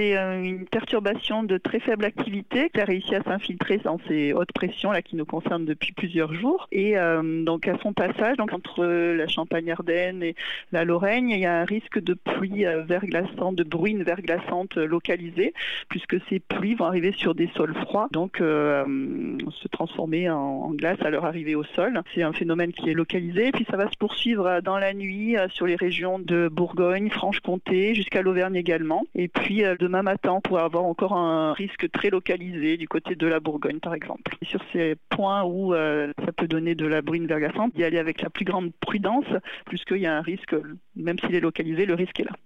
c'est une perturbation de très faible activité qui a réussi à s'infiltrer dans ces hautes pressions là qui nous concernent depuis plusieurs jours. Et donc à son passage, donc entre la Champagne-Ardenne et la Lorraine, il y a un risque de pluie verglaçante, de bruine verglaçante localisée, puisque ces pluies vont arriver sur des sols froids, donc se transformer en, glace à leur arrivée au sol. C'est un phénomène qui est localisé, puis ça va se poursuivre dans la nuit sur les régions de Bourgogne, Franche-Comté, jusqu'à l'Auvergne également. Et puis demain matin, on pourrait avoir encore un risque très localisé du côté de la Bourgogne, par exemple. Sur ces points où ça peut donner de la bruine verglaçante, d'y aller avec la plus grande prudence, puisqu'il y a un risque, même s'il est localisé, le risque est là.